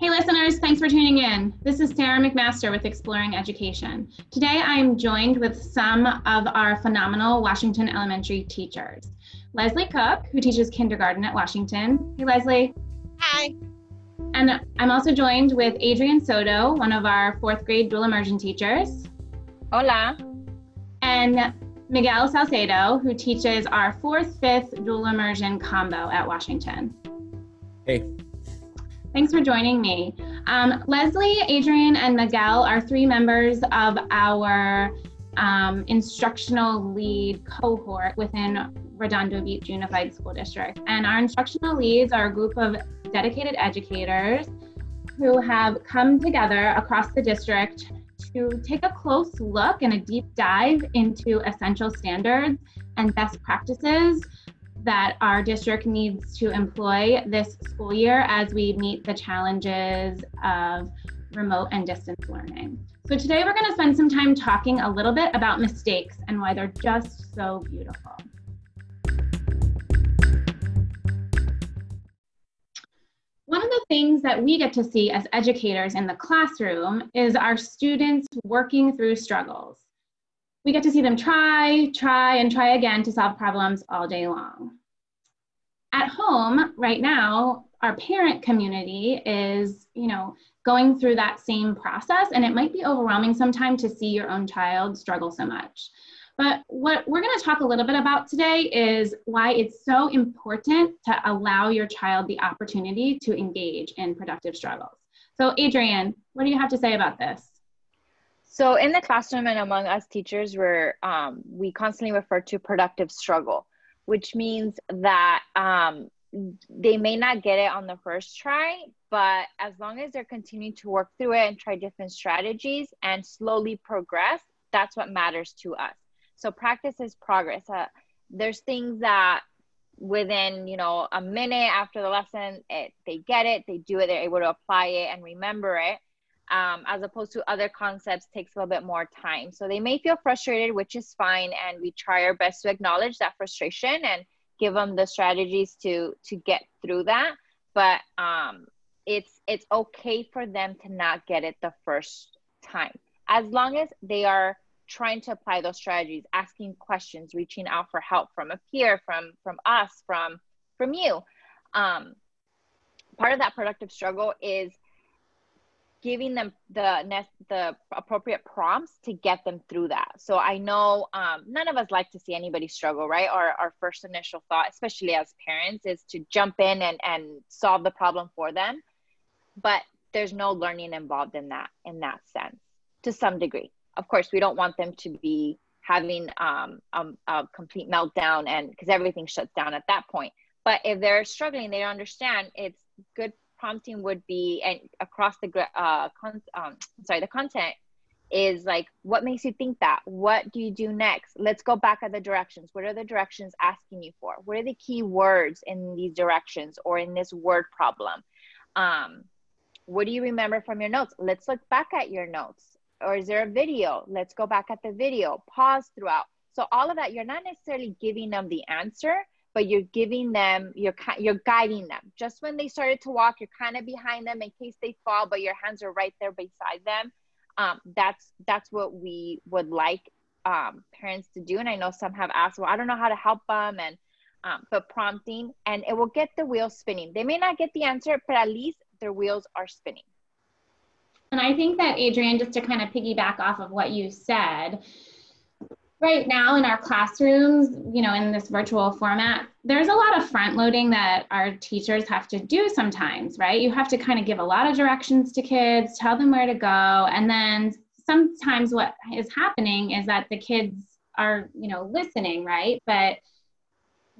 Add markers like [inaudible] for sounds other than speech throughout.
Hey listeners, thanks for tuning in. This is Sarah McMaster with Exploring Education. Today I'm joined with some of our phenomenal Washington Elementary teachers. Leslie Cook, who teaches kindergarten at Washington. Hey Leslie. Hi. And I'm also joined with Adrian Soto, one of our fourth grade dual immersion teachers. Hola. And Miguel Salcedo, who teaches our fourth, fifth dual immersion combo at Washington. Hey. Thanks for joining me. Um, Leslie, Adrian, and Miguel are three members of our um, instructional lead cohort within Redondo Beach Unified School District. And our instructional leads are a group of dedicated educators who have come together across the district to take a close look and a deep dive into essential standards and best practices that our district needs to employ this school year as we meet the challenges of remote and distance learning. So today we're going to spend some time talking a little bit about mistakes and why they're just so beautiful. One of the things that we get to see as educators in the classroom is our students working through struggles. We get to see them try, try, and try again to solve problems all day long. At home, right now, our parent community is, you know, going through that same process, and it might be overwhelming sometimes to see your own child struggle so much. But what we're going to talk a little bit about today is why it's so important to allow your child the opportunity to engage in productive struggles. So, Adrian, what do you have to say about this? So, in the classroom and among us teachers, we're, um, we constantly refer to productive struggle, which means that um, they may not get it on the first try, but as long as they're continuing to work through it and try different strategies and slowly progress, that's what matters to us. So practice is progress. Uh, there's things that within you know a minute after the lesson it, they get it they do it they're able to apply it and remember it um, as opposed to other concepts takes a little bit more time. So they may feel frustrated which is fine and we try our best to acknowledge that frustration and give them the strategies to to get through that. But um, it's it's okay for them to not get it the first time. As long as they are trying to apply those strategies asking questions reaching out for help from a peer from from us from from you. Um, part of that productive struggle is giving them the the appropriate prompts to get them through that. So i know um, none of us like to see anybody struggle right? Our, our first initial thought especially as parents is to jump in and and solve the problem for them. But there's no learning involved in that in that sense to some degree. Of course we don't want them to be having um, a complete meltdown and because everything shuts down at that point. But if they're struggling they don't understand it's good prompting would be and across the uh, con- um, sorry the content is like what makes you think that? What do you do next? Let's go back at the directions. What are the directions asking you for? What are the key words in these directions or in this word problem? Um, what do you remember from your notes? Let's look back at your notes. Or is there a video? Let's go back at the video. Pause throughout. So all of that you're not necessarily giving them the answer but you're giving them you're you're guiding them. Just when they started to walk you're kind of behind them in case they fall but your hands are right there beside them. Um, that's that's what we would like um, parents to do and i know some have asked well i don't know how to help them and um, but prompting and it will get the wheels spinning. They may not get the answer but at least their wheels are spinning. And I think that, Adrian, just to kind of piggyback off of what you said, right now in our classrooms, you know, in this virtual format, there's a lot of front loading that our teachers have to do sometimes, right? You have to kind of give a lot of directions to kids, tell them where to go. And then sometimes what is happening is that the kids are, you know, listening, right? But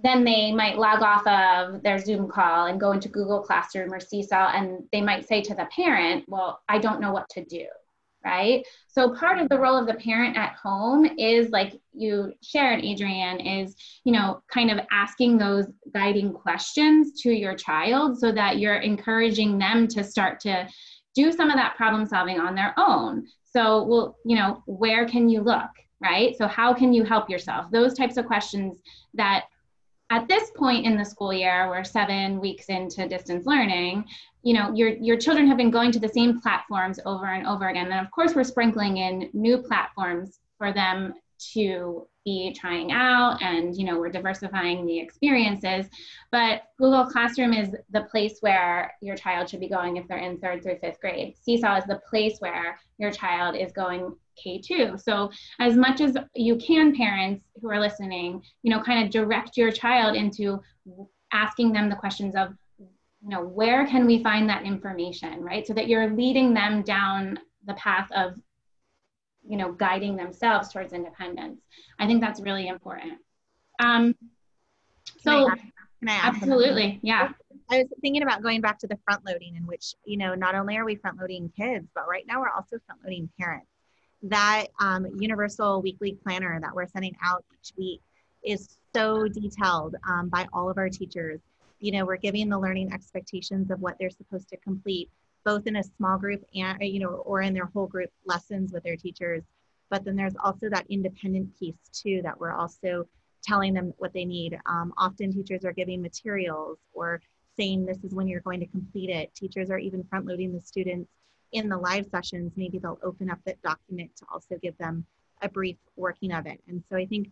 then they might log off of their Zoom call and go into Google Classroom or Seesaw, and they might say to the parent, Well, I don't know what to do, right? So, part of the role of the parent at home is like you shared, Adrian, is, you know, kind of asking those guiding questions to your child so that you're encouraging them to start to do some of that problem solving on their own. So, well, you know, where can you look? Right? So, how can you help yourself? Those types of questions that at this point in the school year, we're seven weeks into distance learning, you know, your, your children have been going to the same platforms over and over again. And of course, we're sprinkling in new platforms for them to be trying out and you know we're diversifying the experiences. But google classroom is the place where your child should be going if they're in third through fifth grade. Seesaw is the place where your child is going k2 so as much as you can parents who are listening you know kind of direct your child into asking them the questions of you know where can we find that information right? So that you're leading them down the path of you know, guiding themselves towards independence. I think that's really important. Um, so, can I, can I absolutely, yeah. I was thinking about going back to the front loading, in which you know not only are we front loading kids, but right now we're also front loading parents. That um, universal weekly planner that we're sending out each week is so detailed um, by all of our teachers. You know, we're giving the learning expectations of what they're supposed to complete both in a small group and you know or in their whole group lessons with their teachers. But then there's also that independent piece too that we're also telling them what they need. Um, often teachers are giving materials or saying this is when you're going to complete it. Teachers are even front loading the students in the live sessions. Maybe they'll open up that document to also give them a brief working of it. And so i think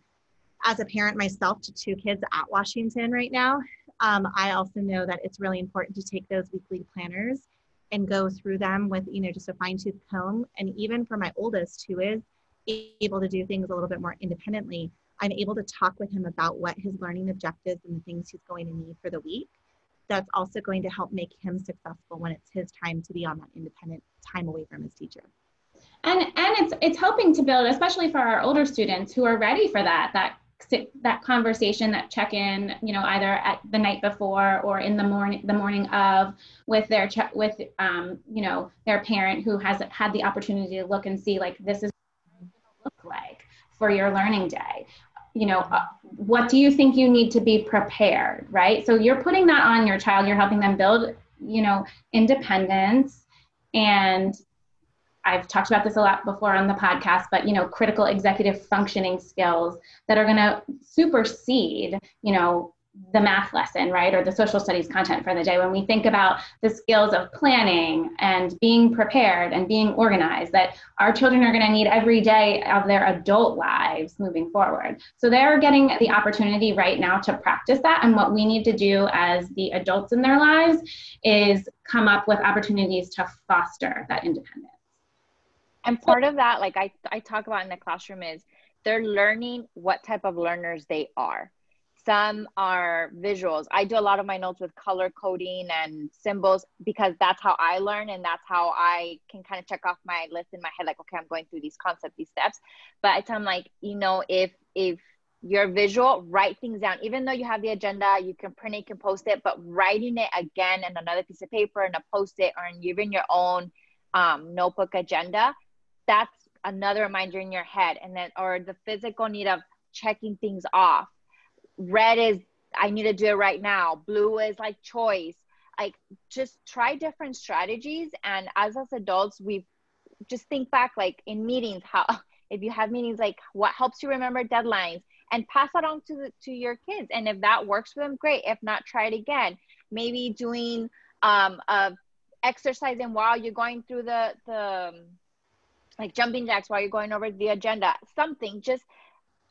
as a parent myself to two kids at washington right now um, i also know that it's really important to take those weekly planners and go through them with you know just a fine tooth comb. And even for my oldest who is able to do things a little bit more independently i'm able to talk with him about what his learning objectives and the things he's going to need for the week. That's also going to help make him successful when it's his time to be on that independent time away from his teacher. And and it's it's helping to build especially for our older students who are ready for that that that conversation, that check in, you know, either at the night before or in the morning, the morning of, with their check, with, um, you know, their parent who has had the opportunity to look and see, like, this is look like for your learning day. You know, uh, what do you think you need to be prepared, right? So you're putting that on your child. You're helping them build, you know, independence and I've talked about this a lot before on the podcast, but you know, critical executive functioning skills that are going to supersede, you know, the math lesson, right, or the social studies content for the day. When we think about the skills of planning and being prepared and being organized, that our children are going to need every day of their adult lives moving forward. So they're getting the opportunity right now to practice that. And what we need to do as the adults in their lives is come up with opportunities to foster that independence. And part of that, like I, I talk about in the classroom, is they're learning what type of learners they are. Some are visuals. I do a lot of my notes with color coding and symbols because that's how I learn and that's how I can kind of check off my list in my head, like, okay, I'm going through these concepts, these steps. But I tell them like, you know, if if you're visual, write things down. Even though you have the agenda, you can print it, you can post it, but writing it again in another piece of paper and a post-it or in even your own um, notebook agenda that's another reminder in your head. And then or the physical need of checking things off. Red is i need to do it right now. Blue is like choice. Like just try different strategies. And as us adults we just think back like in meetings how [laughs] if you have meetings like what helps you remember deadlines? And pass that on to the, to your kids. And if that works for them great. If not try it again. Maybe doing um a exercising while you're going through the the like jumping jacks while you're going over the agenda, something, just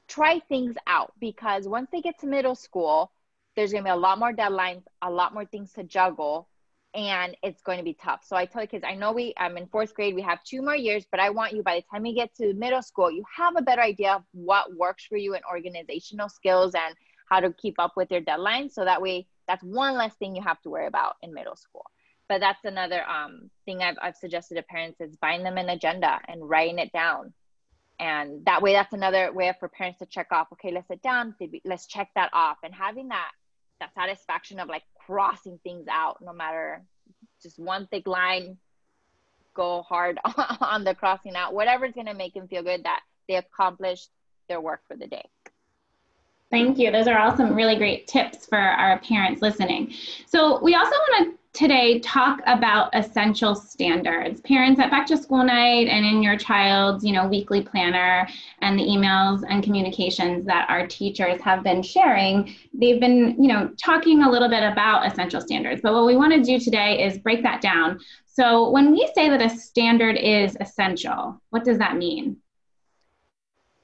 try things out because once they get to middle school, there's going to be a lot more deadlines, a lot more things to juggle, and it's going to be tough. So I tell the kids, I know we, I'm in fourth grade, we have two more years, but I want you by the time you get to middle school, you have a better idea of what works for you in organizational skills and how to keep up with your deadlines. So that way, that's one less thing you have to worry about in middle school but that's another um, thing I've, I've suggested to parents is buying them an agenda and writing it down and that way that's another way for parents to check off okay let's sit down let's check that off and having that that satisfaction of like crossing things out no matter just one thick line go hard [laughs] on the crossing out whatever's going to make them feel good that they accomplished their work for the day Thank you. Those are all some really great tips for our parents listening. So, we also want to today talk about essential standards. Parents at back to school night and in your child's, you know, weekly planner and the emails and communications that our teachers have been sharing, they've been, you know, talking a little bit about essential standards. But what we want to do today is break that down. So when we say that a standard is essential, what does that mean?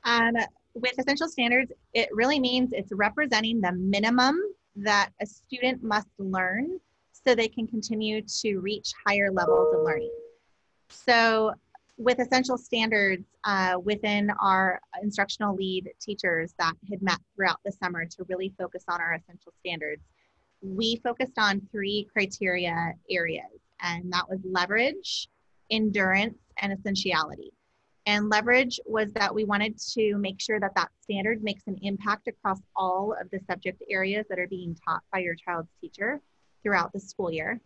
Um, with essential standards, it really means it's representing the minimum that a student must learn so they can continue to reach higher levels of learning. So with essential standards uh, within our instructional lead teachers that had met throughout the summer to really focus on our essential standards, we focused on three criteria areas, and that was leverage, endurance, and essentiality. And leverage was that we wanted to make sure that that standard makes an impact across all of the subject areas that are being taught by your child's teacher throughout the school year.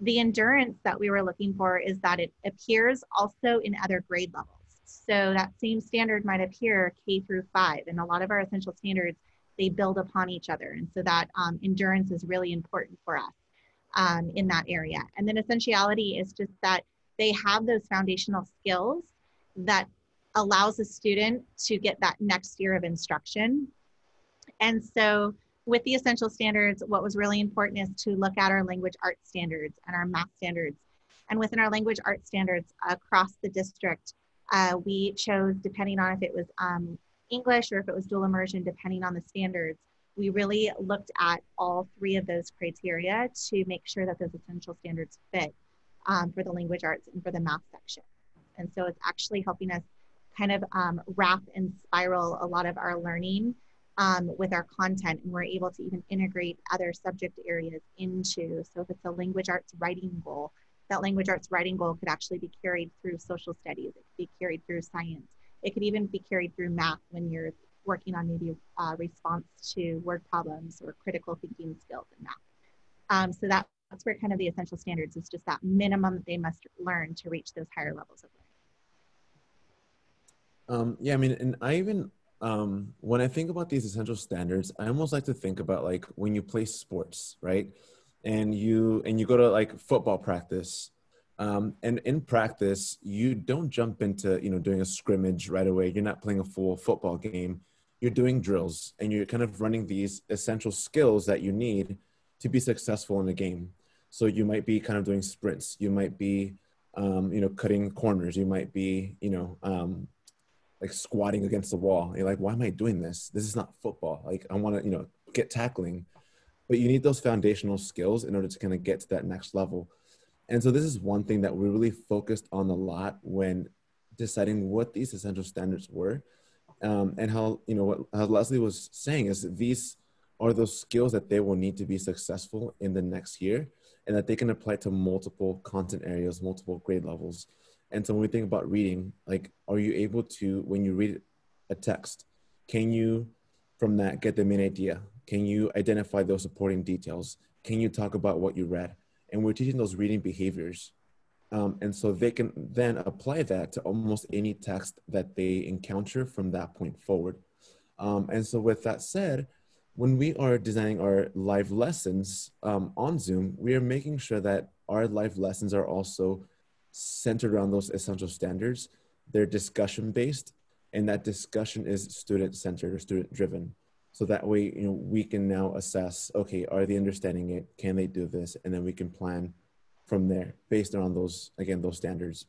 The endurance that we were looking for is that it appears also in other grade levels. So that same standard might appear K through five, and a lot of our essential standards, they build upon each other. And so that um, endurance is really important for us um, in that area. And then essentiality is just that they have those foundational skills that allows a student to get that next year of instruction. And so with the essential standards, what was really important is to look at our language arts standards and our math standards. And within our language arts standards across the district, uh, we chose, depending on if it was um, English or if it was dual immersion, depending on the standards, we really looked at all three of those criteria to make sure that those essential standards fit um, for the language arts and for the math section. And so it's actually helping us kind of um, wrap and spiral a lot of our learning um, with our content and we're able to even integrate other subject areas into. So if it's a language arts writing goal, that language arts writing goal could actually be carried through social studies. It could be carried through science. It could even be carried through math when you're working on maybe a uh, response to word problems or critical thinking skills in math. Um, so that, that's where kind of the essential standards is just that minimum that they must learn to reach those higher levels of learning. Um, yeah, I mean, and I even um, when I think about these essential standards, I almost like to think about like when you play sports, right? And you and you go to like football practice, um, and in practice, you don't jump into you know doing a scrimmage right away. You're not playing a full football game. You're doing drills, and you're kind of running these essential skills that you need to be successful in a game. So you might be kind of doing sprints. You might be, um, you know, cutting corners. You might be, you know, um, like squatting against the wall. You're like, why am I doing this? This is not football. Like I want to, you know, get tackling. But you need those foundational skills in order to kind of get to that next level. And so this is one thing that we really focused on a lot when deciding what these essential standards were. Um, and how, you know, what how Leslie was saying is these are those skills that they will need to be successful in the next year and that they can apply to multiple content areas, multiple grade levels. And so when we think about reading, like, are you able to, when you read a text, can you, from that, get the main idea? Can you identify those supporting details? Can you talk about what you read? And we're teaching those reading behaviors. Um, and so they can then apply that to almost any text that they encounter from that point forward. Um, and so, with that said, when we are designing our live lessons um, on Zoom, we are making sure that our live lessons are also centered around those essential standards. They're discussion based, and that discussion is student centered or student driven. So that way, you know, we can now assess, okay, are they understanding it? Can they do this? And then we can plan from there based on those, again, those standards.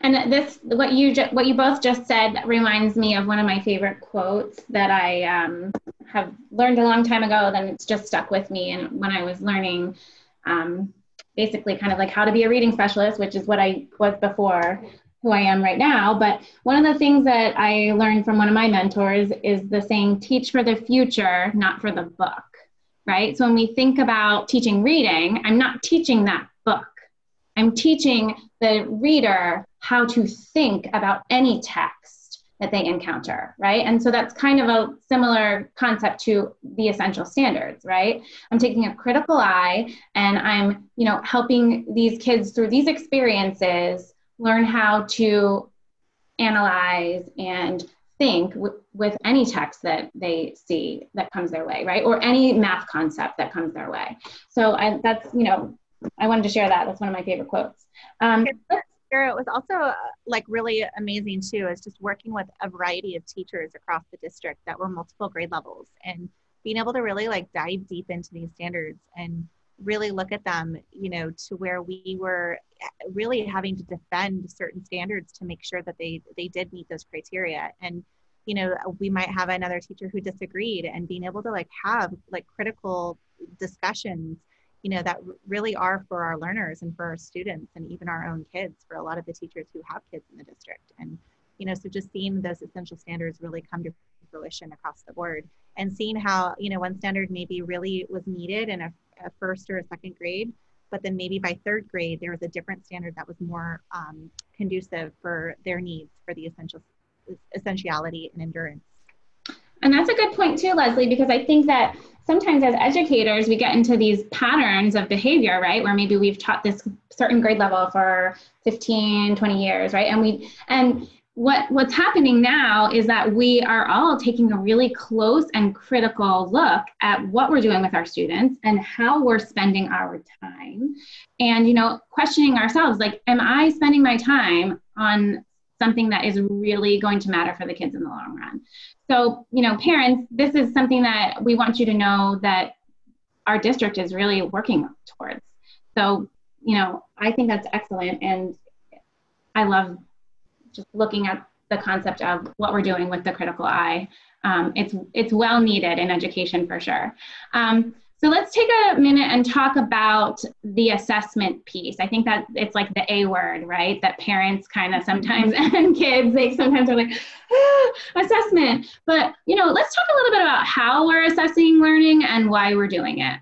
And this, what you ju- what you both just said, reminds me of one of my favorite quotes that I um, have learned a long time ago. Then it's just stuck with me. And when I was learning um, basically kind of like how to be a reading specialist, which is what I was before who I am right now. But one of the things that I learned from one of my mentors is the saying, teach for the future, not for the book, right? So when we think about teaching reading, I'm not teaching that book. I'm teaching the reader how to think about any text that they encounter, right? And so that's kind of a similar concept to the essential standards, right? I'm taking a critical eye and I'm, you know, helping these kids through these experiences learn how to analyze and think w- with any text that they see that comes their way, right? Or any math concept that comes their way. So I, that's, you know, I wanted to share that. That's one of my favorite quotes. Um, it was also uh, like really amazing too, is just working with a variety of teachers across the district that were multiple grade levels and being able to really like dive deep into these standards and really look at them, you know, to where we were uh, really having to defend certain standards to make sure that they they did meet those criteria. And you know, we might have another teacher who disagreed, and being able to like have like critical discussions, you know, that really are for our learners and for our students and even our own kids for a lot of the teachers who have kids in the district. And you know, so just seeing those essential standards really come to fruition across the board and seeing how you know one standard maybe really was needed in a, a first or a second grade but then maybe by third grade there was a different standard that was more um, conducive for their needs for the essential essentiality and endurance and that's a good point too leslie because i think that sometimes as educators we get into these patterns of behavior right? Where maybe we've taught this certain grade level for 15 20 years right? And we and what what's happening now is that we are all taking a really close and critical look at what we're doing with our students and how we're spending our time. And you know questioning ourselves like am i spending my time on something that is really going to matter for the kids in the long run so you know parents this is something that we want you to know that our district is really working towards so you know i think that's excellent and i love just looking at the concept of what we're doing with the critical eye. Um, it's, it's well needed in education for sure. Um, so let's take a minute and talk about the assessment piece. I think that it's like the A word, right? That parents kind of sometimes [laughs] and kids, they sometimes are like, ah, assessment. But, you know, let's talk a little bit about how we're assessing learning and why we're doing it.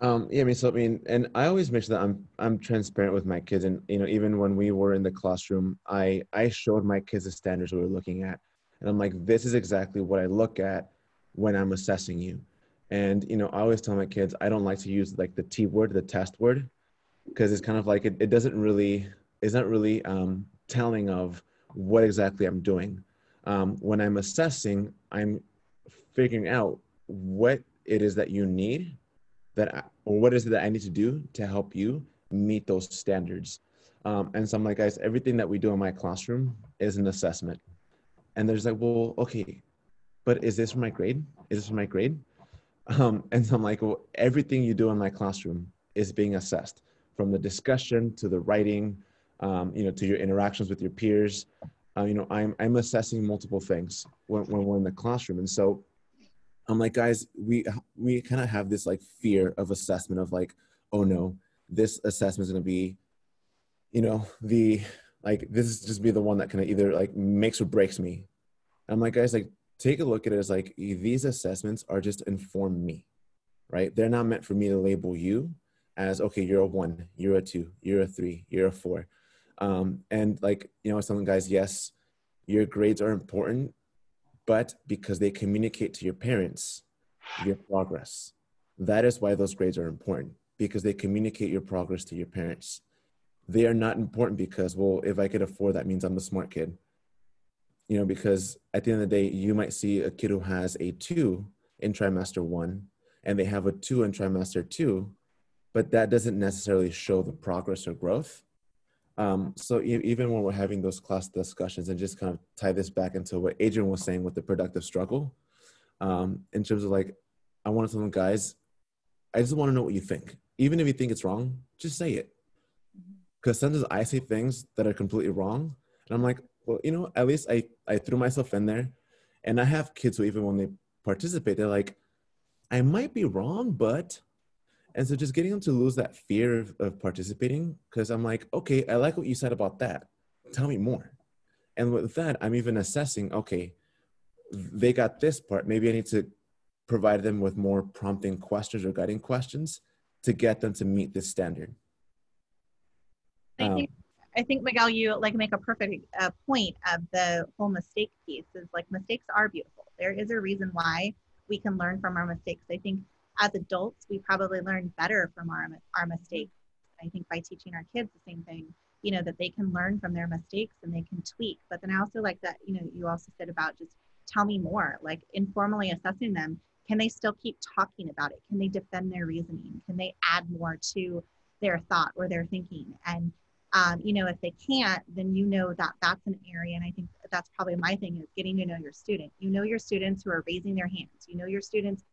Um, yeah, I mean, so I mean, and I always make sure that I'm I'm transparent with my kids, and you know, even when we were in the classroom, I I showed my kids the standards we were looking at, and I'm like, this is exactly what I look at when I'm assessing you, and you know, I always tell my kids I don't like to use like the T word, the test word, because it's kind of like it, it doesn't really it's not really um, telling of what exactly I'm doing. Um, when I'm assessing, I'm figuring out what it is that you need that I, or what is it that I need to do to help you meet those standards? Um, and so I'm like, guys, everything that we do in my classroom is an assessment. And there's like, well, okay, but is this for my grade? Is this for my grade? Um, and so I'm like, well, everything you do in my classroom is being assessed from the discussion to the writing, um, you know, to your interactions with your peers. Uh, you know, I'm, I'm assessing multiple things when, when we're in the classroom. And so I'm like, guys, we we kind of have this like fear of assessment of like, oh no, this assessment is gonna be, you know, the like this is just be the one that kind of either like makes or breaks me. And I'm like, guys, like take a look at it as like these assessments are just inform me, right? They're not meant for me to label you as okay, you're a one, you're a two, you're a three, you're a four. Um, and like, you know, some guys, yes, your grades are important but because they communicate to your parents your progress. That is why those grades are important because they communicate your progress to your parents. They are not important because, well, if I could afford that means I'm the smart kid. You know, because at the end of the day, you might see a kid who has a two in trimester one and they have a two in trimester two, but that doesn't necessarily show the progress or growth. Um, so e- even when we're having those class discussions and just kind of tie this back into what Adrian was saying with the productive struggle, um, in terms of like, I want to tell them, guys, I just want to know what you think. Even if you think it's wrong, just say it. Because sometimes I say things that are completely wrong. And I'm like, well, you know, at least I, I threw myself in there. And I have kids who, even when they participate, they're like, I might be wrong, but and so just getting them to lose that fear of, of participating, because I'm like, okay, I like what you said about that. Tell me more. And with that, I'm even assessing, okay, they got this part. Maybe I need to provide them with more prompting questions or guiding questions to get them to meet this standard. I think, I think Miguel, you like make a perfect uh, point of the whole mistake piece. Is like mistakes are beautiful. There is a reason why we can learn from our mistakes. I think as adults, we probably learn better from our, our mistakes. I think by teaching our kids the same thing, you know, that they can learn from their mistakes and they can tweak. But then I also like that, you know, you also said about just tell me more, like informally assessing them. Can they still keep talking about it? Can they defend their reasoning? Can they add more to their thought or their thinking? And, um, you know, if they can't, then you know that that's an area. And I think that's probably my thing is getting to know your student. You know your students who are raising their hands. You know your students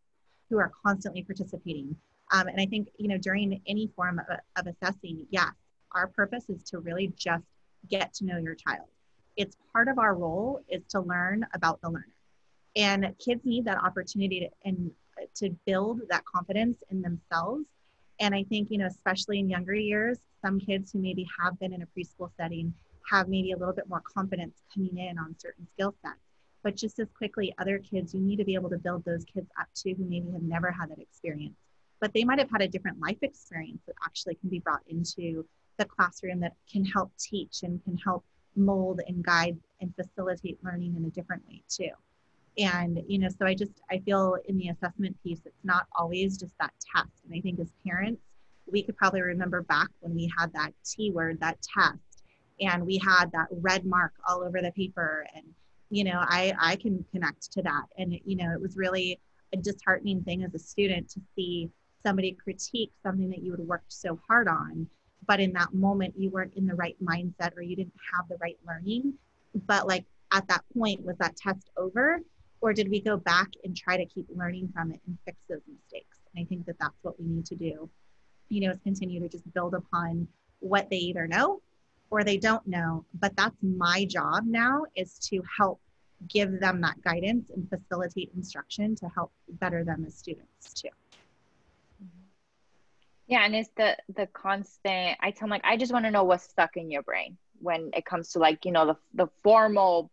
who are constantly participating. Um, and I think, you know, during any form of, of assessing, yes, our purpose is to really just get to know your child. It's part of our role is to learn about the learner. And kids need that opportunity to, and to build that confidence in themselves. And I think, you know, especially in younger years, some kids who maybe have been in a preschool setting have maybe a little bit more confidence coming in on certain skill sets. But just as quickly, other kids, you need to be able to build those kids up too who maybe have never had that experience. But they might have had a different life experience that actually can be brought into the classroom that can help teach and can help mold and guide and facilitate learning in a different way too. And, you know, so I just, I feel in the assessment piece, it's not always just that test. And I think as parents, we could probably remember back when we had that T word, that test, and we had that red mark all over the paper. And you know i i can connect to that. And you know it was really a disheartening thing as a student to see somebody critique something that you had worked so hard on but in that moment you weren't in the right mindset or you didn't have the right learning. But like at that point was that test over or did we go back and try to keep learning from it and fix those mistakes? And i think that that's what we need to do you know is continue to just build upon what they either know or they don't know. But that's my job now is to help give them that guidance and facilitate instruction to help better them as students too. Mm-hmm. Yeah and it's the the constant i tell them like i just want to know what's stuck in your brain when it comes to like you know the, the formal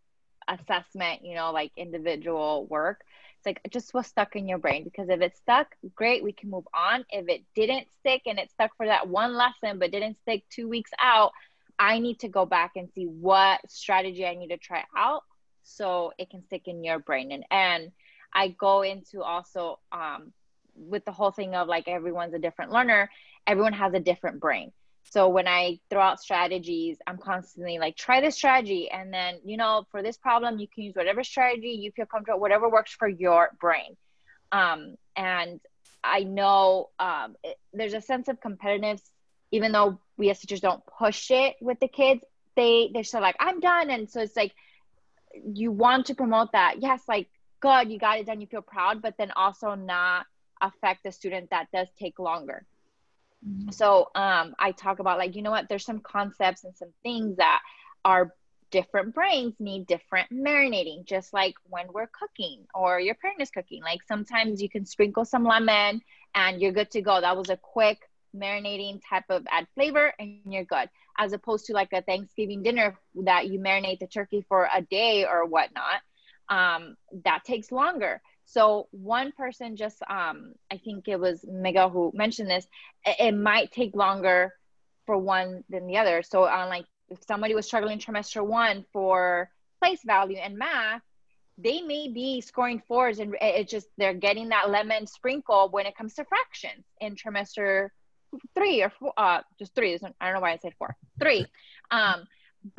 assessment you know like individual work it's like just what's stuck in your brain because if it's stuck great we can move on if it didn't stick and it stuck for that one lesson but didn't stick two weeks out I need to go back and see what strategy I need to try out so it can stick in your brain. And and I go into also um, with the whole thing of like everyone's a different learner, everyone has a different brain. So when I throw out strategies, I'm constantly like, try this strategy. And then, you know, for this problem, you can use whatever strategy you feel comfortable, whatever works for your brain. Um, and I know um, it, there's a sense of competitiveness even though we as teachers don't push it with the kids, they they're still like, I'm done. And so it's like you want to promote that. Yes, like good, you got it done, you feel proud, but then also not affect the student that does take longer. Mm-hmm. So um, I talk about like, you know what, there's some concepts and some things that our different brains need different marinating, just like when we're cooking or your parent is cooking. Like sometimes you can sprinkle some lemon and you're good to go. That was a quick marinating type of add flavor and you're good as opposed to like a thanksgiving dinner that you marinate the turkey for a day or whatnot um, that takes longer so one person just um, i think it was miguel who mentioned this it, it might take longer for one than the other so on like if somebody was struggling trimester one for place value and math they may be scoring fours and it's just they're getting that lemon sprinkle when it comes to fractions in trimester three or four, uh, just three. I don't know why I said four, three. Um,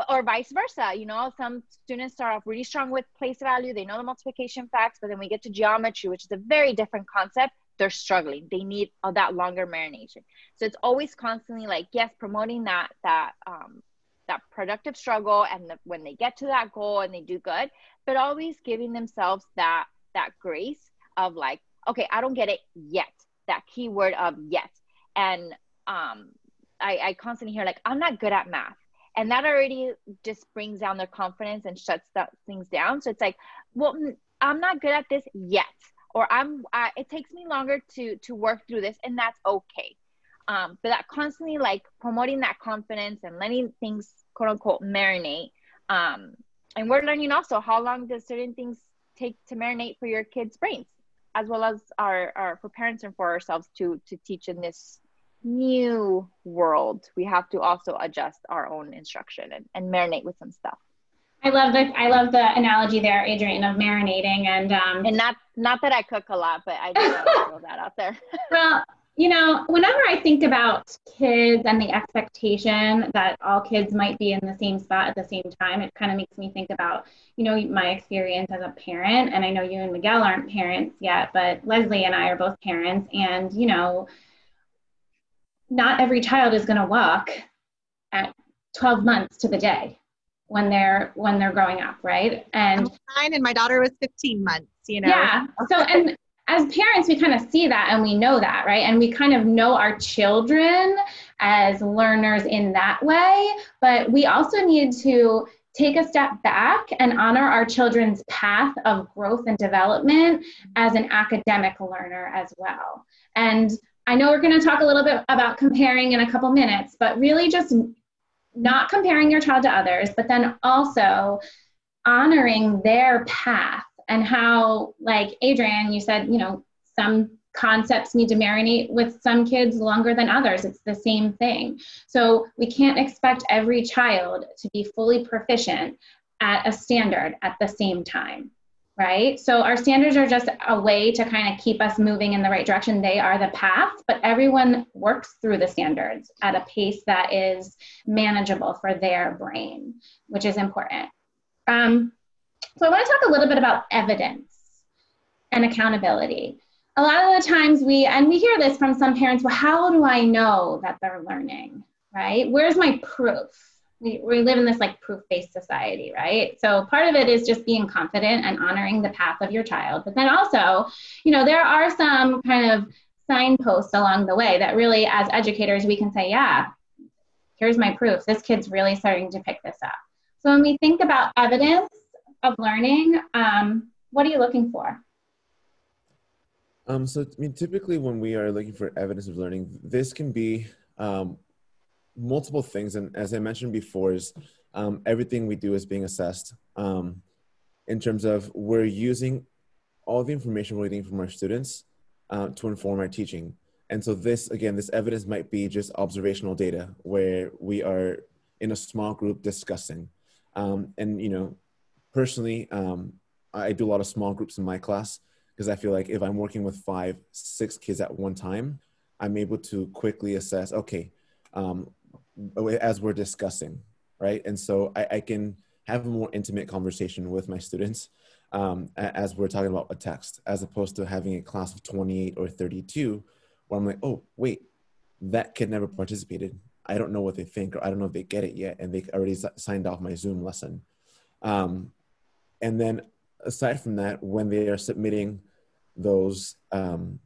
or vice versa. You know, some students start off really strong with place value. They know the multiplication facts, but then we get to geometry, which is a very different concept. They're struggling. They need that longer marination. So it's always constantly like, yes, promoting that that um, that productive struggle, and the, when they get to that goal and they do good, but always giving themselves that that grace of like, okay, I don't get it yet. That keyword of yet and um, I, I constantly hear like i'm not good at math and that already just brings down their confidence and shuts that things down. So it's like well i'm not good at this yet or i'm uh, it takes me longer to to work through this and that's okay. Um, but that constantly like promoting that confidence and letting things quote unquote marinate um, and we're learning also how long does certain things take to marinate for your kids brains as well as our, our for parents and for ourselves to to teach in this new world, we have to also adjust our own instruction and, and marinate with some stuff. I love the I love the analogy there, Adrian, of marinating and um, and not not that I cook a lot, but I do throw that out there. [laughs] well, you know, whenever I think about kids and the expectation that all kids might be in the same spot at the same time, it kind of makes me think about, you know, my experience as a parent. And I know you and Miguel aren't parents yet, but Leslie and I are both parents. And, you know, not every child is going to walk at 12 months to the day when they're when they're growing up right and nine and my daughter was 15 months you know yeah so and as parents, we kind of see that and we know that, right? And we kind of know our children as learners in that way. But we also need to take a step back and honor our children's path of growth and development as an academic learner as well. And I know we're going to talk a little bit about comparing in a couple minutes, but really just not comparing your child to others, but then also honoring their path and how like adrian you said you know some concepts need to marinate with some kids longer than others. It's the same thing. So we can't expect every child to be fully proficient at a standard at the same time right so our standards are just a way to kind of keep us moving in the right direction they are the path but everyone works through the standards at a pace that is manageable for their brain which is important um, so I want to talk a little bit about evidence and accountability. A lot of the times we, and we hear this from some parents, well, how do I know that they're learning, right? Where's my proof? We, we live in this like proof-based society, right? So part of it is just being confident and honoring the path of your child. But then also, you know, there are some kind of signposts along the way that really, as educators, we can say, yeah, here's my proof. This kid's really starting to pick this up. So when we think about evidence, of learning, um, what are you looking for? Um, so, I mean, typically when we are looking for evidence of learning, this can be um, multiple things. And as I mentioned before, is um, everything we do is being assessed um, in terms of we're using all the information we're getting from our students uh, to inform our teaching. And so this, again, this evidence might be just observational data where we are in a small group discussing. Um, and, you know, personally, um, I do a lot of small groups in my class because I feel like if I'm working with five, six kids at one time, I'm able to quickly assess, okay, um, as we're discussing, right? And so I, I, can have a more intimate conversation with my students um, as we're talking about a text, as opposed to having a class of 28 or 32 where I'm like, oh, wait, that kid never participated. I don't know what they think, or I don't know if they get it yet, and they already signed off my Zoom lesson. Um, and then aside from that, when they are submitting those um,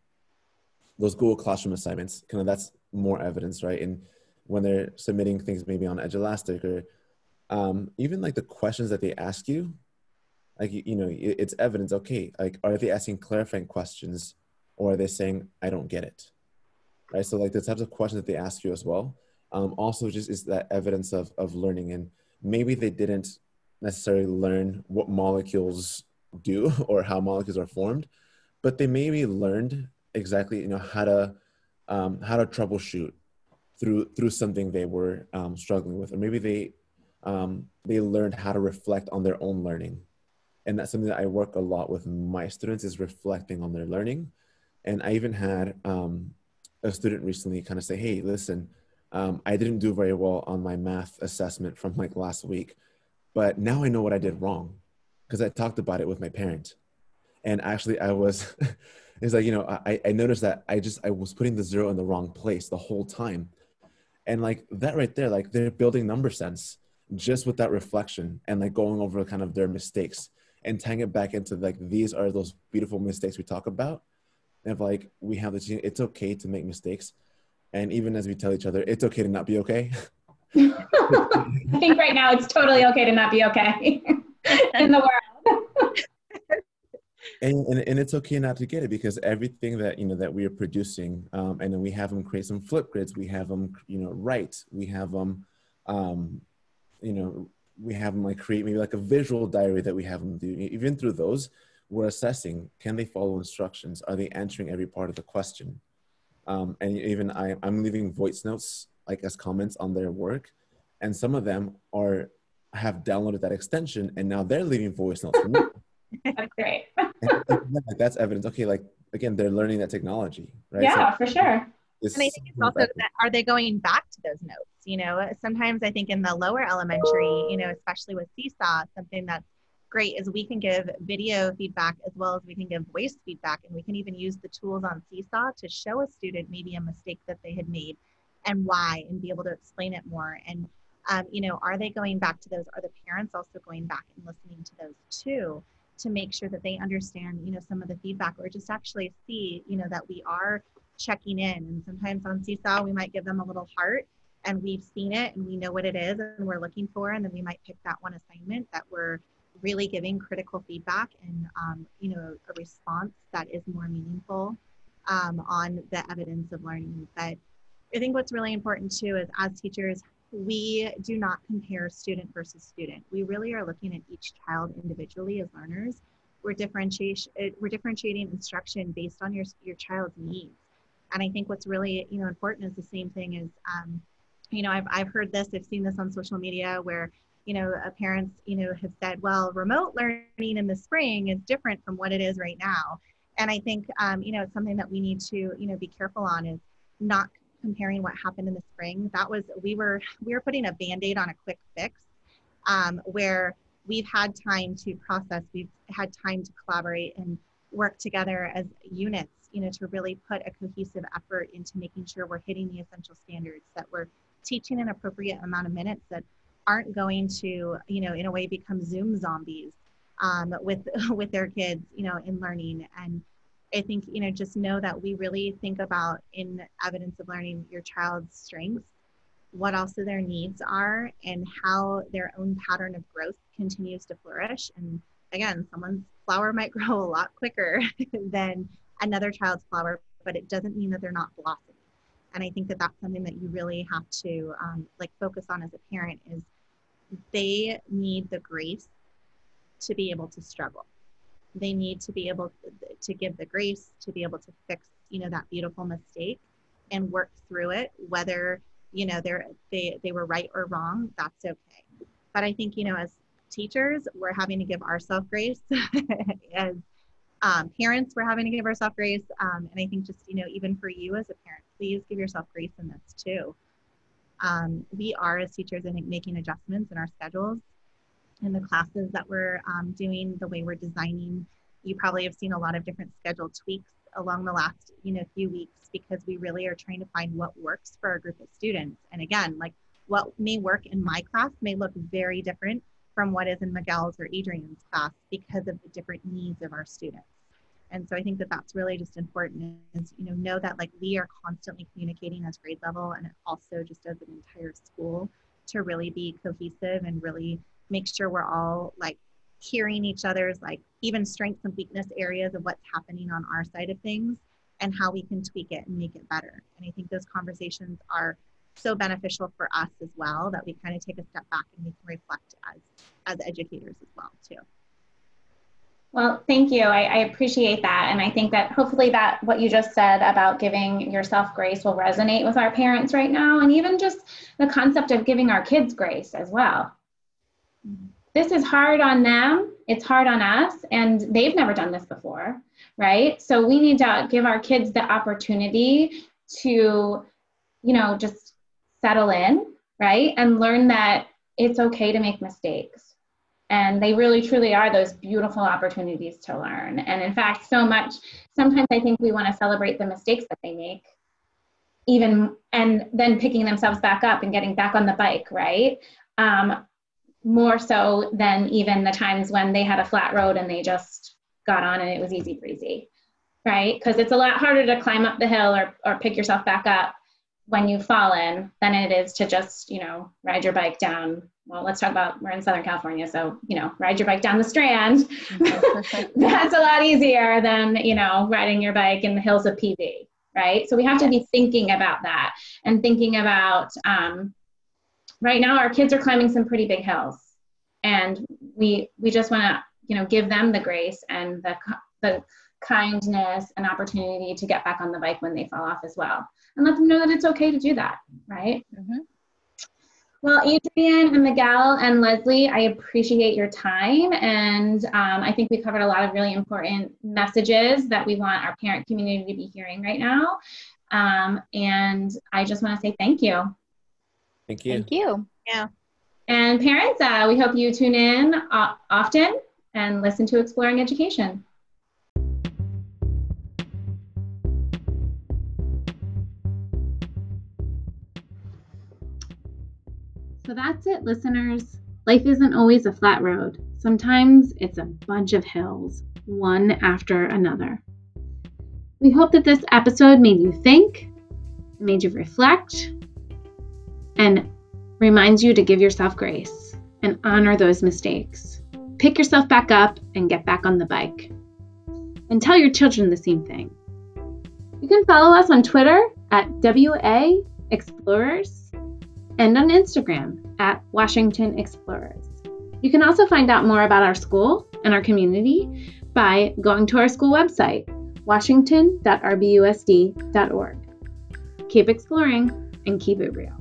those Google Classroom assignments, kind of that's more evidence, right? And when they're submitting things maybe on Edulastic or um, even like the questions that they ask you, like you know, it's evidence. Okay, like are they asking clarifying questions, or are they saying I don't get it, right? So like the types of questions that they ask you as well, um, also just is that evidence of of learning, and maybe they didn't necessarily learn what molecules do [laughs] or how molecules are formed, but they maybe learned exactly you know how to um, how to troubleshoot through through something they were um, struggling with, or maybe they um, they learned how to reflect on their own learning, and that's something that I work a lot with my students is reflecting on their learning, and I even had um, a student recently kind of say, "Hey, listen." Um, I didn't do very well on my math assessment from like last week but now I know what I did wrong because I talked about it with my parent. And actually, I was, [laughs] it's like, you know, I, I noticed that I just, I was putting the zero in the wrong place the whole time. And like that right there, like they're building number sense just with that reflection and like going over kind of their mistakes and tying it back into like, these are those beautiful mistakes we talk about. And if like we have this, it's okay to make mistakes. And even as we tell each other, it's okay to not be okay. [laughs] [laughs] I think right now it's totally okay to not be okay [laughs] in the world. And, and, and it's okay not to get it because everything that you know that we are producing um, and then we have them create some Flipgrids we have them you know write we have them um, you know we have them like create maybe like a visual diary that we have them do. Even through those we're assessing can they follow instructions? Are they answering every part of the question? Um, and even I, i'm leaving voice notes like as comments on their work and some of them are have downloaded that extension and now they're leaving voice notes for me [laughs] that's great [laughs] and, like, that's evidence okay like again they're learning that technology right yeah so, for sure Is and I think it's also that are they going back to those notes? You know, sometimes I think in the lower elementary, you know, especially with Seesaw, something that's great is we can give video feedback as well as we can give voice feedback, and we can even use the tools on Seesaw to show a student maybe a mistake that they had made and why, and be able to explain it more. And um, you know, are they going back to those? Are the parents also going back and listening to those too? To make sure that they understand you know some of the feedback or just actually see you know that we are checking in. And sometimes on seesaw we might give them a little heart and we've seen it and we know what it is and we're looking for and then we might pick that one assignment that we're really giving critical feedback and um, you know a response that is more meaningful um, on the evidence of learning. But i think what's really important too is as teachers we do not compare student versus student. We really are looking at each child individually as learners. We're differentiation we're differentiating instruction based on your your child's needs. And I think what's really you know important is the same thing as um, you know I've I've heard this I've seen this on social media where you know parents you know have said well remote learning in the spring is different from what it is right now. And I think um, you know it's something that we need to you know be careful on is not comparing what happened in the spring, that was we were we were putting a band-aid on a quick fix um, where we've had time to process, we've had time to collaborate and work together as units, you know, to really put a cohesive effort into making sure we're hitting the essential standards, that we're teaching an appropriate amount of minutes that aren't going to, you know, in a way become Zoom zombies um, with [laughs] with their kids, you know, in learning. And I think, you know, just know that we really think about in evidence of learning your child's strengths, what also their needs are, and how their own pattern of growth continues to flourish. And again, someone's flower might [laughs] grow a lot quicker [laughs] than another child's flower, but it doesn't mean that they're not blossoming. And I think that that's something that you really have to um, like focus on as a parent is they need the grace to be able to struggle they need to be able to give the grace to be able to fix you know that beautiful mistake and work through it whether you know they're they they were right or wrong that's okay. But i think you know as teachers we're having to give ourselves grace. [laughs] As um, parents we're having to give ourselves grace. Um, and i think just you know even for you as a parent please give yourself grace in this too. Um, we are as teachers i think making adjustments in our schedules in the classes that we're um, doing, the way we're designing. You probably have seen a lot of different schedule tweaks along the last you know few weeks because we really are trying to find what works for our group of students. And again, like what may work in my class may look very different from what is in Miguel's or Adrian's class because of the different needs of our students. And so I think that that's really just important is, you know, know that like we are constantly communicating as grade level and also just as an entire school to really be cohesive and really make sure we're all like hearing each other's like even strengths and weakness areas of what's happening on our side of things and how we can tweak it and make it better. And I think those conversations are so beneficial for us as well that we kind of take a step back and we can reflect as as educators as well too. Well, thank you. I, I, appreciate that. And I think that hopefully that what you just said about giving yourself grace will resonate with our parents right now. And even just the concept of giving our kids grace as well this is hard on them, it's hard on us, and they've never done this before, right? So we need to give our kids the opportunity to, you know, just settle in, right? And learn that it's okay to make mistakes. And they really truly are those beautiful opportunities to learn. And in fact, so much, sometimes I think we want to celebrate the mistakes that they make even and then picking themselves back up and getting back on the bike right um, more so than even the times when they had a flat road and they just got on and it was easy breezy, right? Because it's a lot harder to climb up the hill or, or pick yourself back up when you've fallen than it is to just, you know, ride your bike down. Well, let's talk about we're in Southern California, so you know, ride your bike down the strand. [laughs] That's a lot easier than, you know, riding your bike in the hills of PV, right? So we have to be thinking about that and thinking about um, right now our kids are climbing some pretty big hills. And we we just want to you know give them the grace and the the kindness and opportunity to get back on the bike when they fall off as well. And let them know that it's okay to do that right? Mm-hmm. well adrian and miguel and leslie i appreciate your time. And um, i think we covered a lot of really important messages that we want our parent community to be hearing right now. Um, and I just want to say thank you. Thank you. Thank you. Yeah. And parents, uh, we hope you tune in uh, often and listen to Exploring Education. So that's it, listeners. Life isn't always a flat road. Sometimes it's a bunch of hills, one after another. We hope that this episode made you think, made you reflect, and reminds you to give yourself grace and honor those mistakes. Pick yourself back up and get back on the bike. And tell your children the same thing. You can follow us on Twitter at WA Explorers and on Instagram at Washington Explorers. You can also find out more about our school and our community by going to our school website, washington.rbusd.org. Keep exploring and keep it real.